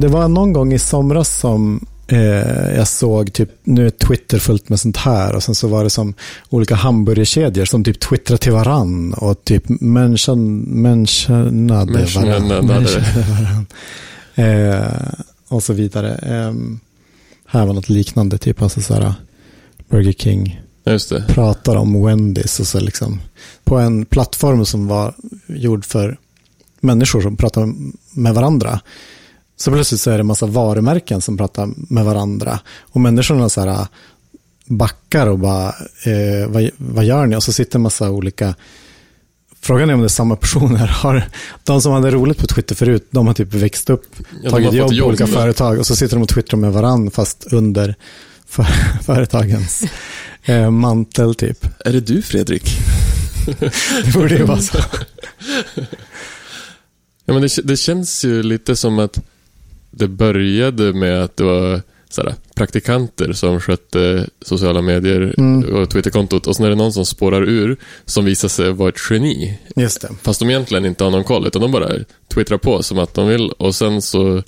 det var någon gång i somras som eh, jag såg typ, nu är Twitter fullt med sånt här och sen så var det som olika hamburgerkedjor som typ twittrar till varann och typ människan, människanade varann. varann. Eh, och så vidare. Eh, här var något liknande, typ alltså så här, Burger King pratar om Wendys och så liksom på en plattform som var gjord för människor som pratar med varandra. Så plötsligt så är det en massa varumärken som pratar med varandra. Och människorna så här backar och bara, eh, vad, vad gör ni? Och så sitter en massa olika Frågan är om det är samma personer. Har, de som hade roligt på Twitter förut, de har typ växt upp, ja, tagit jobb på olika med. företag och så sitter de och twittrar med varandra fast under för, företagens eh, mantel typ. Är det du Fredrik? det borde ju vara så. ja, men det, det känns ju lite som att det började med att det var såhär, praktikanter som skötte sociala medier mm. och Twitterkontot och sen är det någon som spårar ur som visar sig vara ett geni. Just det. Fast de egentligen inte har någon koll utan de bara twittrar på som att de vill och sen så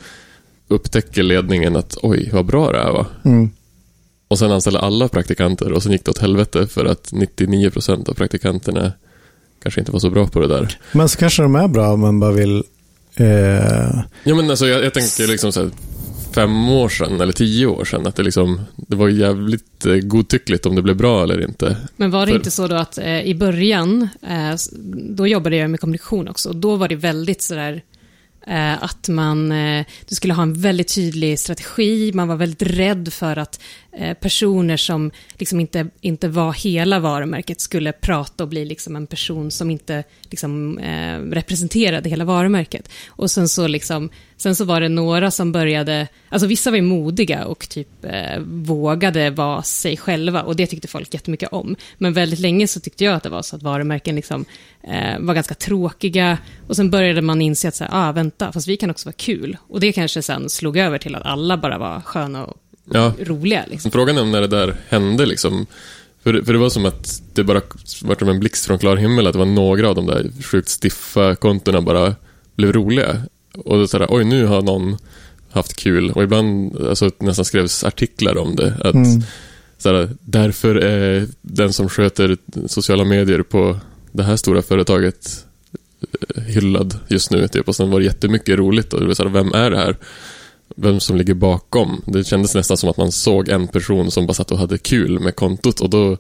upptäcker ledningen att oj, vad bra det här var. Mm. Och sen anställer alla praktikanter och sen gick det åt helvete för att 99% av praktikanterna kanske inte var så bra på det där. Men så kanske de är bra om man bara vill Eh... Ja, men alltså jag, jag tänker liksom så här, fem år sedan eller tio år sedan att det liksom, det var jävligt eh, godtyckligt om det blev bra eller inte. Men var det För... inte så då att eh, i början, eh, då jobbade jag med kommunikation också, då var det väldigt sådär Eh, att man, eh, du skulle ha en väldigt tydlig strategi, man var väldigt rädd för att Eh, personer som liksom inte, inte var hela varumärket skulle prata och bli liksom en person som inte liksom, eh, representerade hela varumärket. Och sen så, liksom, sen så var det några som började, alltså vissa var modiga och typ eh, vågade vara sig själva och det tyckte folk jättemycket om. Men väldigt länge så tyckte jag att det var så att varumärken liksom, eh, var ganska tråkiga och sen började man inse att så här, ah, vänta, fast vi kan också vara kul. Och det kanske sen slog över till att alla bara var sköna och ja. roliga. Liksom. Frågan är om när det där hände, liksom. För, för det var som att det bara var som en blixt från klar himmel, att det var några av de där sjukt stiffa kontona bara blev roliga. Och då sådär, oj nu har någon haft kul. Och ibland alltså, nästan skrevs artiklar om det. Att, mm. sådär, därför är den som sköter sociala medier på det här stora företaget eh, hyllad just nu. Typ. Och sen var det jättemycket roligt. Och det var så här, vem är det här? Vem som ligger bakom? Det kändes nästan som att man såg en person som bara satt och hade kul med kontot. Och då,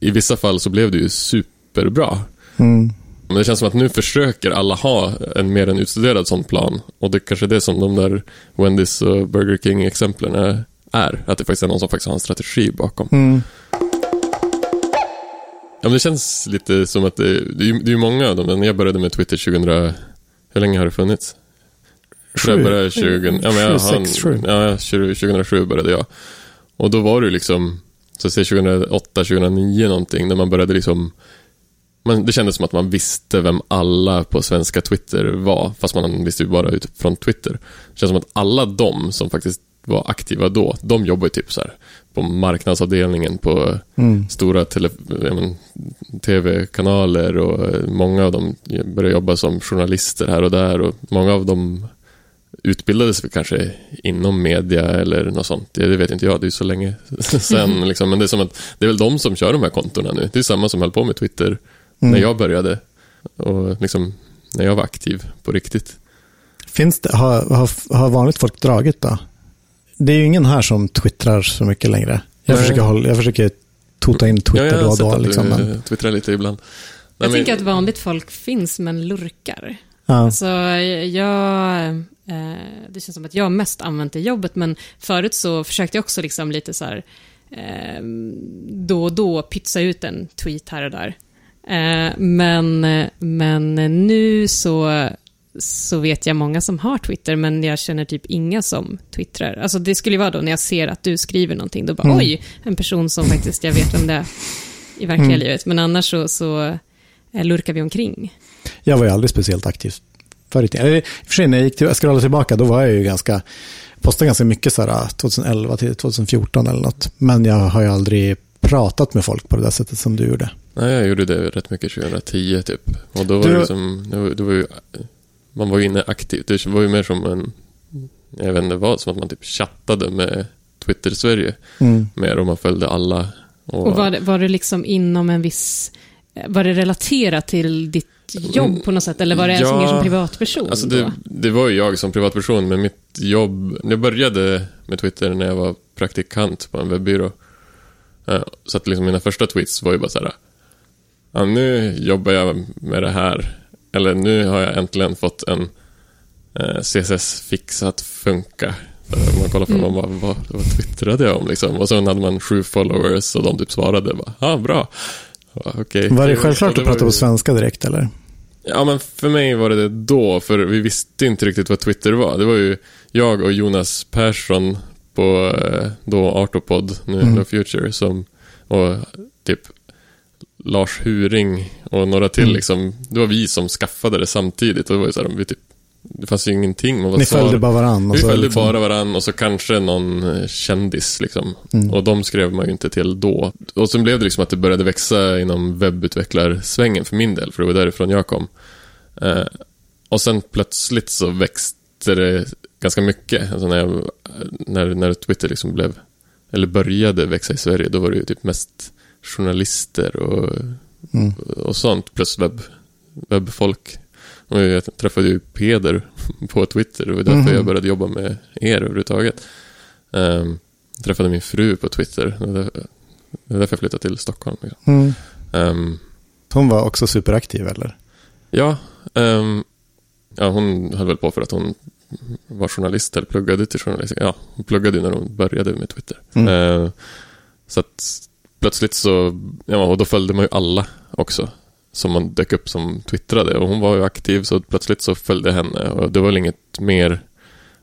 i vissa fall så blev det ju superbra. Mm. Men det känns som att nu försöker alla ha en mer än utstuderad sån plan. Och det kanske är det som de där Wendys och Burger King-exemplen är, är. Att det faktiskt är någon som faktiskt har en strategi bakom. Mm. Ja, men det känns lite som att det, det, är, det är många av dem. När jag började med Twitter 2000, hur länge har det funnits? Sju. Jag började 20, ja, men jag, han, ja, 2007 började jag. Och då var det liksom, så att säga 2008, 2009 någonting, när man började liksom man, det kändes som att man visste vem alla på svenska Twitter var, fast man visste ju bara utifrån Twitter. Det känns som att alla de som faktiskt var aktiva då, de jobbar ju typ så här på marknadsavdelningen på mm. stora tv-kanaler och många av dem började jobba som journalister här och där och många av dem utbildades kanske inom media eller något sånt. Det, vet inte jag, det är så länge sen. Liksom. Men det är som att det är väl de som kör de här kontona nu. Det är samma som höll på med Twitter mm. när jag började och liksom när jag var aktiv på riktigt. Finns det, har, har, har vanligt folk dragit då? det är ju ingen här som twittrar så mycket längre. Jag, försöker, hålla, jag försöker tota in Twitter ja, då och då. Liksom, men... twittrar lite ibland. Jag Nej, tänker men... att vanligt folk finns, men lurkar. Ja. Alltså, jag, det känns som att jag mest använt det i jobbet, men förut så försökte jag också liksom lite så här, eh, då och då pytsa ut en tweet här och där. Eh, men, men nu så så vet jag många som har Twitter, men jag känner typ inga som twittrar. Alltså det skulle ju vara då när jag ser att du skriver någonting, då bara mm. oj, en person som faktiskt jag vet vem det är i verkliga mm. livet. Men annars så, så eh, lurkar vi omkring. Jag var ju aldrig speciellt aktiv förut. I och för sig när jag gick till, jag scrollade tillbaka, då var jag ju ganska, postade ganska mycket så här 2011 till 2014 eller något. Men jag har ju aldrig pratat med folk på det där sättet som du gjorde. Nej, jag gjorde det rätt mycket 2010 typ. Och då var du... det som, det var, det var ju man var ju inne aktivt. Det var ju mer som en jag vet inte vad, som att man typ chattade med Twitter-Sverige Mm. mer och man följde alla. Och, Och var det, var det liksom inom en viss... Var det relaterat till ditt jobb på något sätt? Eller var det Ja, mer som privatperson? Alltså det, det var ju jag som privatperson, men mitt jobb... Jag började med Twitter när jag var praktikant på en webbyrå. Eh, Så att liksom mina första tweets var ju bara så här... Ja, nu jobbar jag med det här. Eller nu har jag äntligen fått en eh, CSS-fix att funka. Så Man kollar på Mm. någon vad, vad, vad twittrade jag om liksom? Och sen hade man sju followers och de typ svarade bara, ja ah, bra. Okej. Var det självklart att prata på svenska direkt eller? Ja, men för mig var det det då, för vi visste inte riktigt vad Twitter var. Det var ju jag och Jonas Persson på eh, då Artopod, nu Mm. Future, som, och typ Lars Huring och några till Mm. liksom. Det var vi som skaffade det samtidigt och det var ju så här, vi typ, det fanns ju ingenting. Man var Ni svar- följde bara varann? och vi följde liksom- bara varann och så kanske någon eh, kändis liksom. Mm. Och de skrev man ju inte till då. Och sen blev det liksom att det började växa inom webbutvecklarsvängen för min del, för det var därifrån jag kom. Eh, och sen plötsligt så växte det ganska mycket. Alltså när, jag, när, när Twitter liksom blev, eller började växa i Sverige, då var det ju typ mest journalister och, Mm. och sånt, plus webb, webbfolk. Och jag träffade ju Peder på Twitter, det var därför Mhm. jag började jobba med er överhuvudtaget. Um, träffade min fru på Twitter, det var därför, jag flyttade till Stockholm. Liksom. Mm. Ehm, Hon var också superaktiv eller? Ja, ehm, ja, hon höll väl på för att hon var journalist eller pluggade till journalist. Ja, hon pluggade ju när hon började med Twitter. Mm. Eh, så att plötsligt så, ja, och då följde man ju alla också. Som man dök upp som twittrade. Och hon var ju aktiv så plötsligt så följde henne. Och det var väl inget mer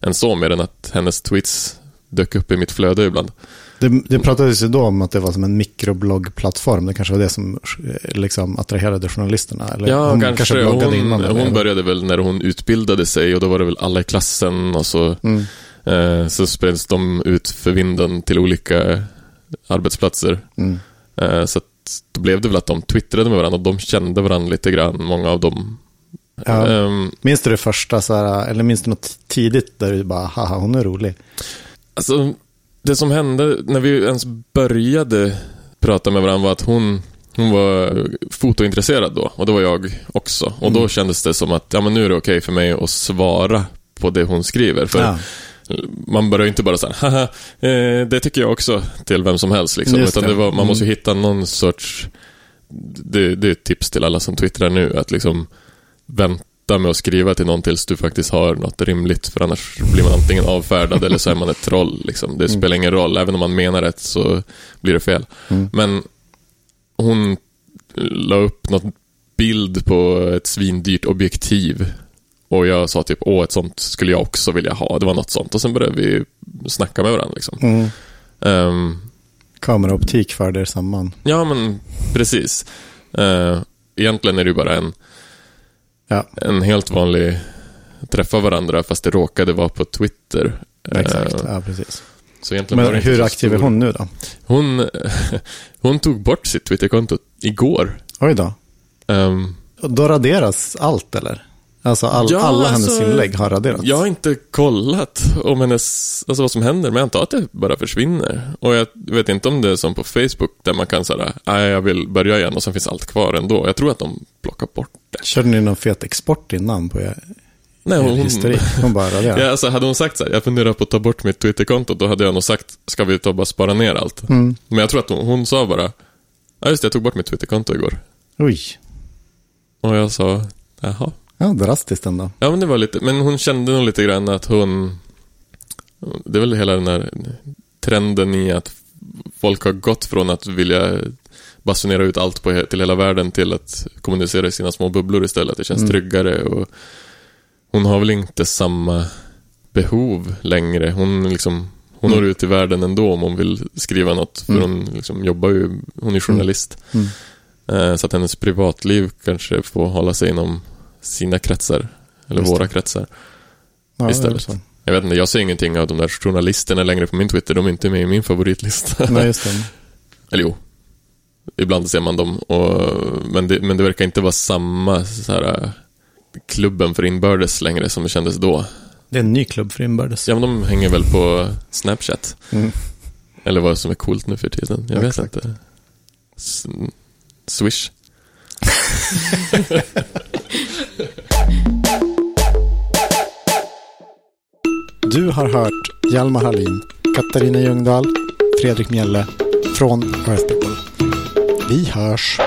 än så, mer än att hennes tweets dök upp i mitt flöde ibland. Det, det pratades ju då om att det var som en mikrobloggplattform. Det kanske var det som eh, liksom attraherade journalisterna. Eller Ja, hon kanske. bloggade hon, innan. eller? hon började väl när hon utbildade sig och då var det väl alla i klassen och så Mm. Eh, så spreds de ut för vinden till olika arbetsplatser. Mm. Eh, så att då blev det väl att de twittrade med varandra och de kände varandra lite grann, många av dem. Ja. Ehm, Minns du det första, så här, eller minns du något tidigt där du bara, haha, hon är rolig? alltså, det som hände när vi ens började prata med varandra var att hon, hon var fotointresserad då och det var jag också. Och då Mm. kändes det som att ja, men nu är det okej för mig att svara på det hon skriver. För Ja. Man börjar inte bara säga haha, eh, det tycker jag också till vem som helst. Liksom. Just Utan det. var, man Mm. måste hitta någon sorts, det, det är ett tips till alla som twittrar nu, att liksom vänta med att skriva till någon tills du faktiskt har något rimligt, för annars blir man antingen avfärdad eller så är man ett troll. Liksom. Det Mm. spelar ingen roll, även om man menar rätt så blir det fel. Mm. Men hon la upp något bild på ett svindyrt objektiv. Och jag sa typ, åh, ett sånt skulle jag också vilja ha. Det var något sånt. Och sen började vi snacka med varandra. Liksom. Mm. Ehm, Kameraoptik förde er samman. ja, men precis. Uh, egentligen är det ju bara en, Ja, en helt vanlig träffa varandra, fast det råkade vara på Twitter. exakt. Eh, Ja, precis. så egentligen Men hur aktiv är hon nu då? Hon, hon tog bort sitt Twitterkonto igår. Oj då. Ehm, Och Då raderas allt eller? Alltså all, Ja, alla hennes alltså, inlägg har raderats? Jag har inte kollat om hennes, alltså vad som händer, men jag antar att det bara försvinner. Och jag vet inte om det är som på Facebook, där man kan säga, nej jag vill börja igen och sen finns allt kvar ändå. Jag tror att de plockar bort det. Körde ni någon fet export innan på er, Nej, hon, historik? Hon bara raderade? ja, alltså hade hon sagt så här, jag funderar på att ta bort mitt Twitterkonto, då hade jag nog sagt, ska vi ta bara spara ner allt? Mm. Men jag tror att hon, hon sa bara, ja just det, jag tog bort mitt Twitterkonto igår. Oj, Och jag sa, jaha. Ja, drastiskt ändå. Ja, men det var lite, men hon kände nog lite grann att hon... Det är väl hela den här trenden i att folk har gått från att vilja basunera ut allt på, till hela världen till att kommunicera i sina små bubblor istället. Det känns Mm. tryggare och hon har väl inte samma behov längre. Hon liksom hon Mm. når ut i världen ändå om hon vill skriva något. För Mm. hon liksom jobbar ju, hon är journalist. Mm. Eh, Så att hennes privatliv kanske får hålla sig inom sina kretsar. Eller Just våra det. kretsar. Ja, istället. Jag vet inte, jag ser ingenting av de där journalisterna längre på min Twitter. De är inte med i min favoritlista. Nej, just det. Eller jo. Ibland ser man dem. Och, men, det, men det verkar inte vara samma så här, klubben för inbördes längre som det kändes då. Det är en ny klubb för inbördes. Ja, men de hänger väl på Snapchat. Mm. Eller vad som är coolt nu för tiden. Jag vet inte. S Swish. Du har hört Hjalmar Hallin, Katarina Ljungdahl, Fredrik Mjelle från Earth People. Vi hörs!